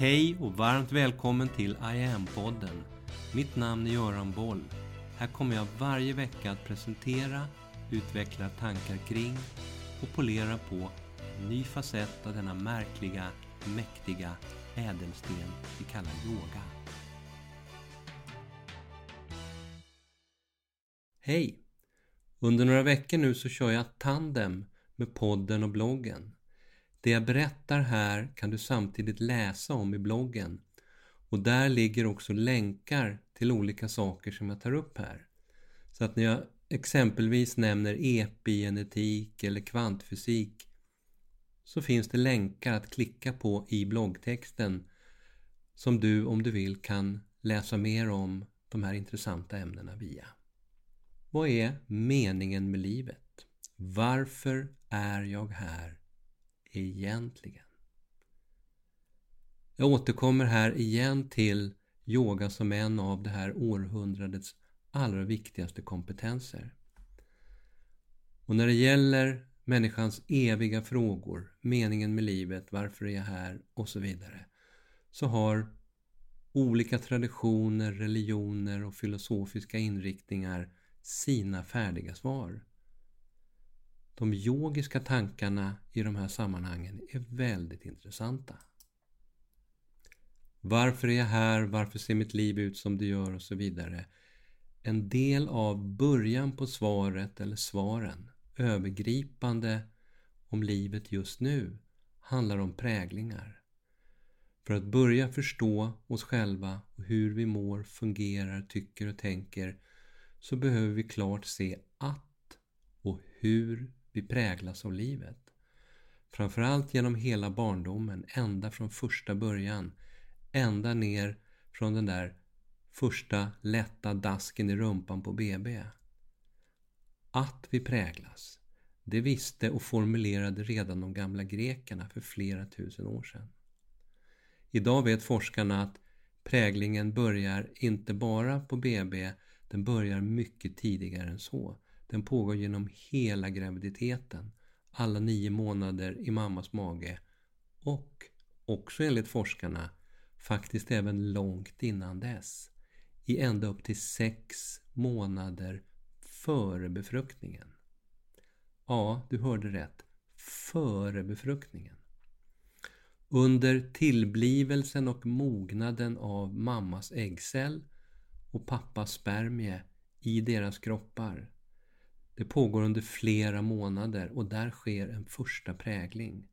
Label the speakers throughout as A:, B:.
A: Hej och varmt välkommen till I am-podden. Mitt namn är Göran Boll. Här kommer jag varje vecka att presentera, utveckla tankar kring och polera på en ny facett av denna märkliga, mäktiga ädelsten vi kallar yoga. Hej! Under några veckor nu så kör jag tandem med podden och bloggen. Det jag berättar här kan du samtidigt läsa om i bloggen och där ligger också länkar till olika saker som jag tar upp här. Så att när jag exempelvis nämner epigenetik eller kvantfysik så finns det länkar att klicka på i bloggtexten som du om du vill kan läsa mer om de här intressanta ämnena via. Vad är meningen med livet? Varför är jag här egentligen? Jag återkommer här igen till yoga som en av det här århundradets allra viktigaste kompetenser. Och när det gäller människans eviga frågor, meningen med livet, varför är jag här och så vidare, så har olika traditioner, religioner och filosofiska inriktningar sina färdiga svar. De yogiska tankarna i de här sammanhangen är väldigt intressanta. Varför är jag här? Varför ser mitt liv ut som det gör? Och så vidare. En del av början på svaret eller svaren, övergripande om livet just nu, handlar om präglingar. För att börja förstå oss själva och hur vi mår, fungerar, tycker och tänker så behöver vi klart se att och hur vi präglas av livet. Framförallt genom hela barndomen, ända från första början, ända ner från den där första lätta dasken i rumpan på BB. Att vi präglas, det visste och formulerade redan de gamla grekerna för flera tusen år sedan. Idag vet forskarna att präglingen börjar inte bara på BB, den börjar mycket tidigare än så. Den pågår genom hela graviditeten, alla nio månader i mammas mage och också enligt forskarna faktiskt även långt innan dess. I ända upp till sex månader före befruktningen. Ja, du hörde rätt. Före befruktningen. Under tillblivelsen och mognaden av mammas äggcell och pappas spermie i deras kroppar. Det pågår under flera månader och där sker en första prägling.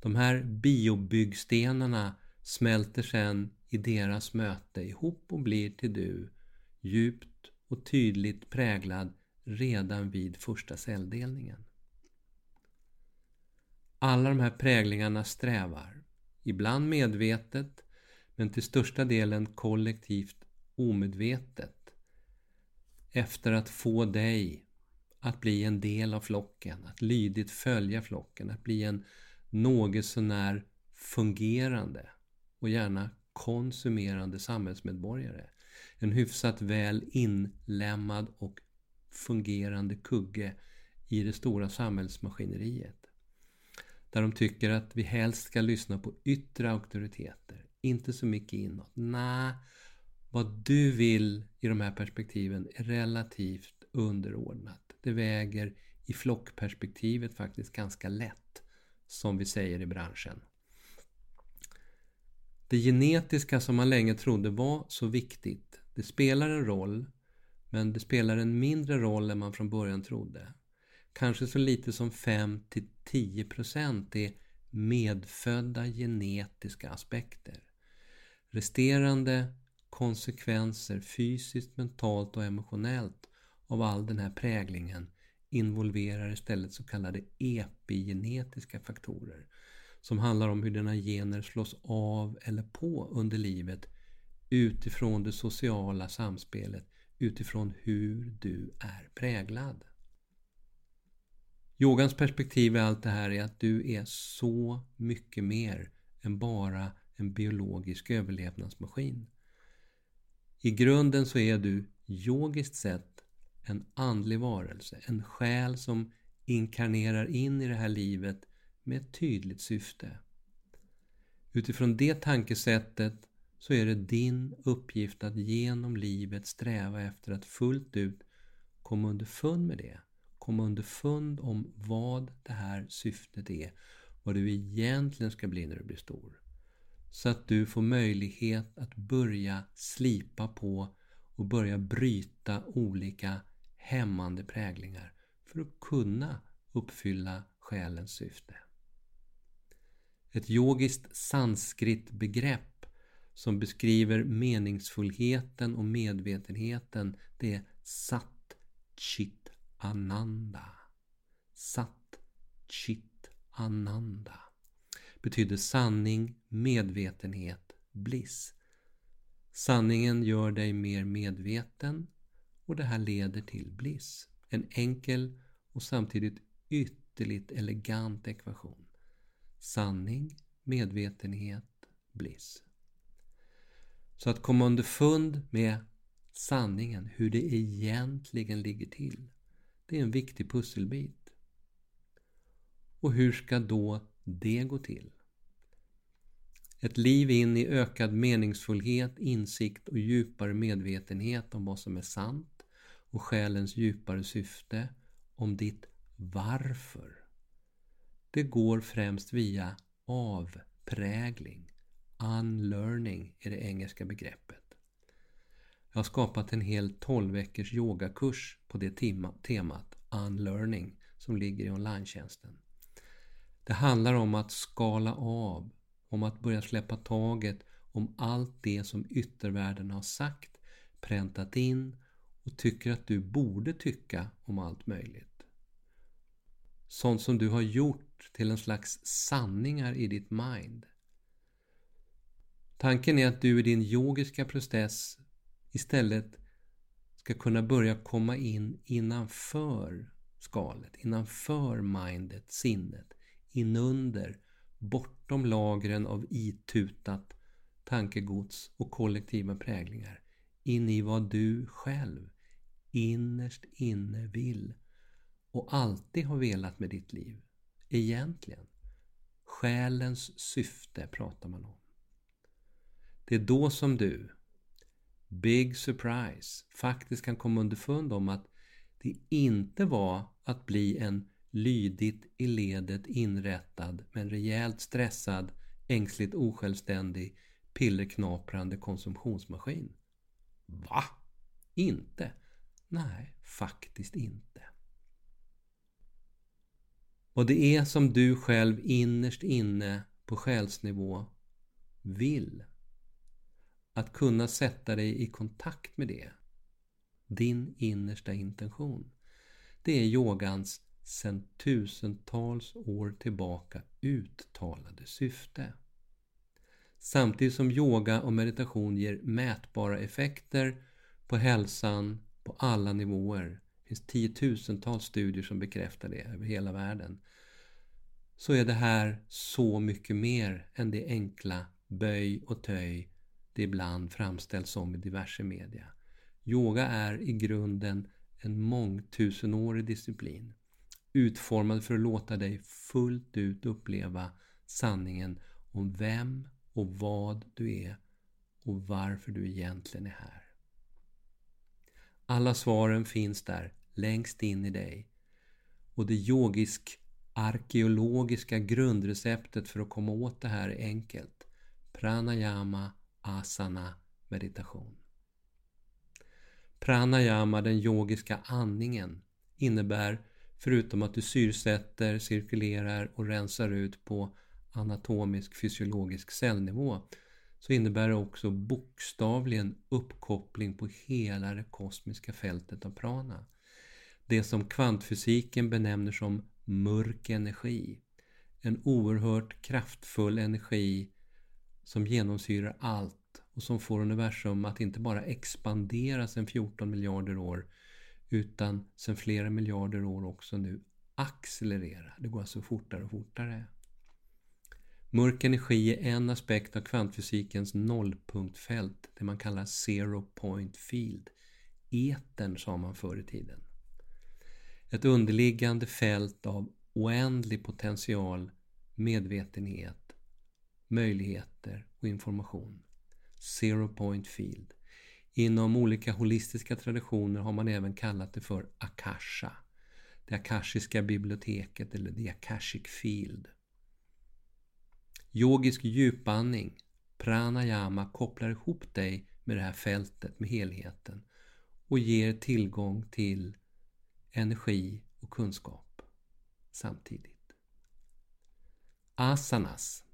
A: De här biobyggstenarna smälter sedan i deras möte ihop och blir till du, djupt och tydligt präglad redan vid första celldelningen. Alla de här präglingarna strävar, ibland medvetet, men till största delen kollektivt omedvetet, efter att få dig att bli en del av flocken, att lydigt följa flocken, att bli en något sånär fungerande och gärna konsumerande samhällsmedborgare. En hyfsat väl inlämmad och fungerande kugge i det stora samhällsmaskineriet. Där de tycker att vi helst ska lyssna på yttre auktoriteter, inte så mycket inåt. Nej, vad du vill i de här perspektiven är relativt underordnat. Det väger i flockperspektivet faktiskt ganska lätt, som vi säger i branschen. Det genetiska som man länge trodde var så viktigt, det spelar en roll, men det spelar en mindre roll än man från början trodde. Kanske så lite som 5-10% är medfödda genetiska aspekter. Resterande konsekvenser fysiskt, mentalt och emotionellt av all den här präglingen involverar istället så kallade epigenetiska faktorer som handlar om hur dina gener slås av eller på under livet utifrån det sociala samspelet, utifrån hur du är präglad. Yogans perspektiv i allt det här är att du är så mycket mer än bara en biologisk överlevnadsmaskin. I grunden så är du yogiskt sett en andlig varelse, en själ som inkarnerar in i det här livet med ett tydligt syfte. Utifrån det tankesättet så är det din uppgift att genom livet sträva efter att fullt ut komma underfund med det. Komma underfund om vad det här syftet är. Vad du egentligen ska bli när du blir stor. Så att du får möjlighet att börja slipa på och börja bryta olika hämmande präglingar för att kunna uppfylla själens syfte. Ett yogiskt sanskritbegrepp som beskriver meningsfullheten och medvetenheten det är Sat Chit Ananda. Sat Chit Ananda betyder sanning, medvetenhet, bliss. Sanningen gör dig mer medveten och det här leder till bliss. En enkel och samtidigt ytterligt elegant ekvation. Sanning, medvetenhet, bliss. Så att komma underfund med sanningen, hur det egentligen ligger till, det är en viktig pusselbit. Och hur ska då det gå till? Ett liv in i ökad meningsfullhet, insikt och djupare medvetenhet om vad som är sant och själens djupare syfte, om ditt varför. Det går främst via avprägling. Unlearning är det engelska begreppet. Jag har skapat en hel 12 veckors yogakurs på det temat, unlearning, som ligger i online -tjänsten. Det handlar om att skala av, om att börja släppa taget om allt det som yttervärlden har sagt, präntat in och tycker att du borde tycka om allt möjligt. Sånt som du har gjort till en slags sanningar i ditt mind. Tanken är att du i din yogiska process istället ska kunna börja komma in innanför skalet, innanför mindet, sinnet, inunder, bortom lagren av itutat tankegods och kollektiva präglingar, in i vad du själv innerst inne vill och alltid har velat med ditt liv. Egentligen. Själens syfte pratar man om. Det är då som du, big surprise, faktiskt kan komma underfund om att det inte var att bli en lydigt i ledet inrättad men rejält stressad, ängsligt osjälvständig, pillerknaprande konsumtionsmaskin. Va? Inte? Nej, faktiskt inte. Vad det är som du själv innerst inne på själsnivå vill. Att kunna sätta dig i kontakt med det. Din innersta intention. Det är yogans sedan tusentals år tillbaka uttalade syfte. Samtidigt som yoga och meditation ger mätbara effekter på hälsan på alla nivåer det finns tiotusentals studier som bekräftar det över hela världen. Så är det här så mycket mer än det enkla böj och töj det ibland framställs som i diverse media. Yoga är i grunden en mångtusenårig disciplin. Utformad för att låta dig fullt ut uppleva sanningen om vem och vad du är och varför du egentligen är här. Alla svaren finns där längst in i dig. Och det yogisk arkeologiska grundreceptet för att komma åt det här är enkelt. Pranayama, asana, meditation. Pranayama, den yogiska andningen, innebär förutom att du syrsätter, cirkulerar och rensar ut på anatomisk fysiologisk cellnivå så innebär det också bokstavligen uppkoppling på hela det kosmiska fältet av prana. Det som kvantfysiken benämner som mörk energi. En oerhört kraftfull energi som genomsyrar allt och som får universum att inte bara expandera sedan 14 miljarder år utan sedan flera miljarder år också nu accelerera. Det går alltså fortare och fortare. Mörk energi är en aspekt av kvantfysikens nollpunktfält, det man kallar zero point field. Etern sa man förr i tiden. Ett underliggande fält av oändlig potential, medvetenhet, möjligheter och information. Zero point field. Inom olika holistiska traditioner har man även kallat det för akasha. Det akashiska biblioteket eller the akashic field. Yogisk djupandning, pranayama, kopplar ihop dig med det här fältet, med helheten och ger tillgång till energi och kunskap samtidigt. Asanas.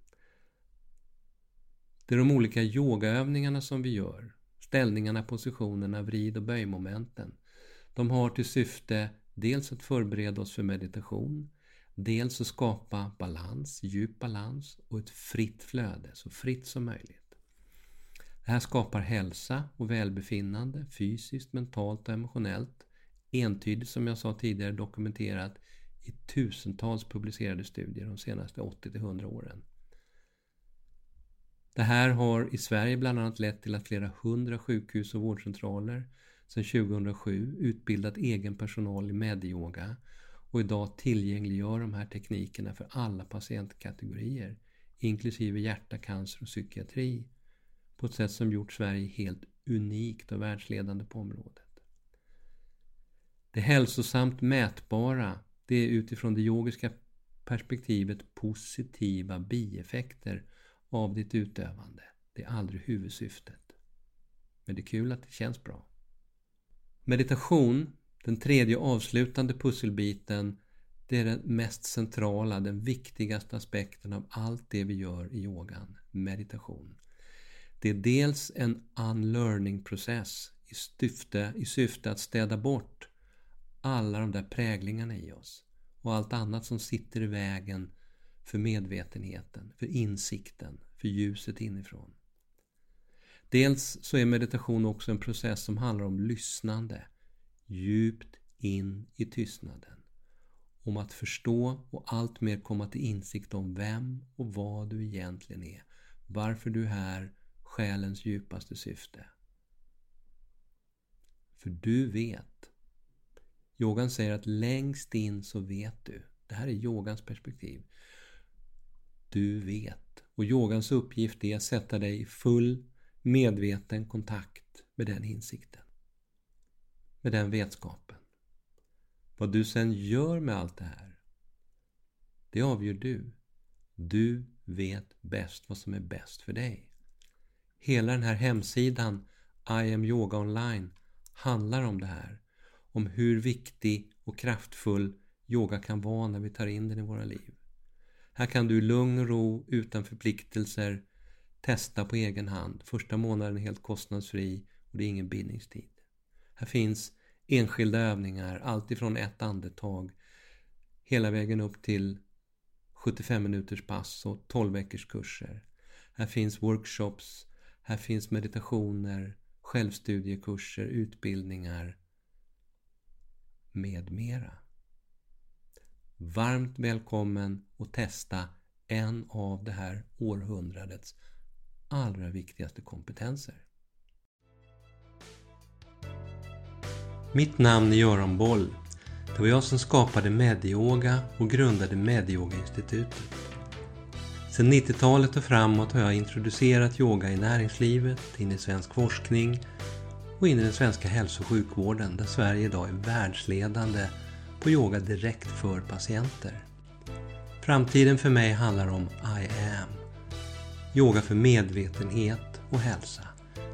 A: Det är de olika yogaövningarna som vi gör. Ställningarna, positionerna, vrid och böjmomenten. De har till syfte dels att förbereda oss för meditation, dels att skapa balans, djup balans och ett fritt flöde, så fritt som möjligt. Det här skapar hälsa och välbefinnande fysiskt, mentalt och emotionellt. Entydigt som jag sa tidigare dokumenterat i tusentals publicerade studier de senaste 80-100 åren. Det här har i Sverige bland annat lett till att flera hundra sjukhus och vårdcentraler sedan 2007 utbildat egen personal i medyoga och idag tillgängliggör de här teknikerna för alla patientkategorier inklusive hjärta, cancer och psykiatri på ett sätt som gjort Sverige helt unikt och världsledande på området. Det hälsosamt mätbara, det är utifrån det yogiska perspektivet positiva bieffekter av ditt utövande. Det är aldrig huvudsyftet. Men det är kul att det känns bra. Meditation, den tredje avslutande pusselbiten, det är den mest centrala, den viktigaste aspekten av allt det vi gör i yogan, meditation. Det är dels en unlearning-process i syfte, i syfte att städa bort alla de där präglingarna i oss och allt annat som sitter i vägen för medvetenheten, för insikten, för ljuset inifrån. Dels så är meditation också en process som handlar om lyssnande, djupt in i tystnaden. Om att förstå och alltmer komma till insikt om vem och vad du egentligen är. Varför du är här, själens djupaste syfte. För du vet. Yogan säger att längst in så vet du. Det här är yogans perspektiv. Du vet. Och yogans uppgift är att sätta dig i full medveten kontakt med den insikten. Med den vetskapen. Vad du sen gör med allt det här, det avgör du. Du vet bäst vad som är bäst för dig. Hela den här hemsidan I am yoga online handlar om det här. Om hur viktig och kraftfull yoga kan vara när vi tar in den i våra liv. Här kan du i lugn och ro, utan förpliktelser, testa på egen hand. Första månaden är helt kostnadsfri och det är ingen bindningstid. Här finns enskilda övningar, allt ifrån ett andetag hela vägen upp till 75 minuters pass och 12 veckors kurser. Här finns workshops, här finns meditationer, självstudiekurser, utbildningar med mera. Varmt välkommen att testa en av det här århundradets allra viktigaste kompetenser. Mitt namn är Göran Boll. Det var jag som skapade Medioga och grundade Medioga-institutet. Sedan 90-talet och framåt har jag introducerat yoga i näringslivet, in i svensk forskning och in i den svenska hälso och sjukvården där Sverige idag är världsledande på yoga direkt för patienter. Framtiden för mig handlar om I am. Yoga för medvetenhet och hälsa.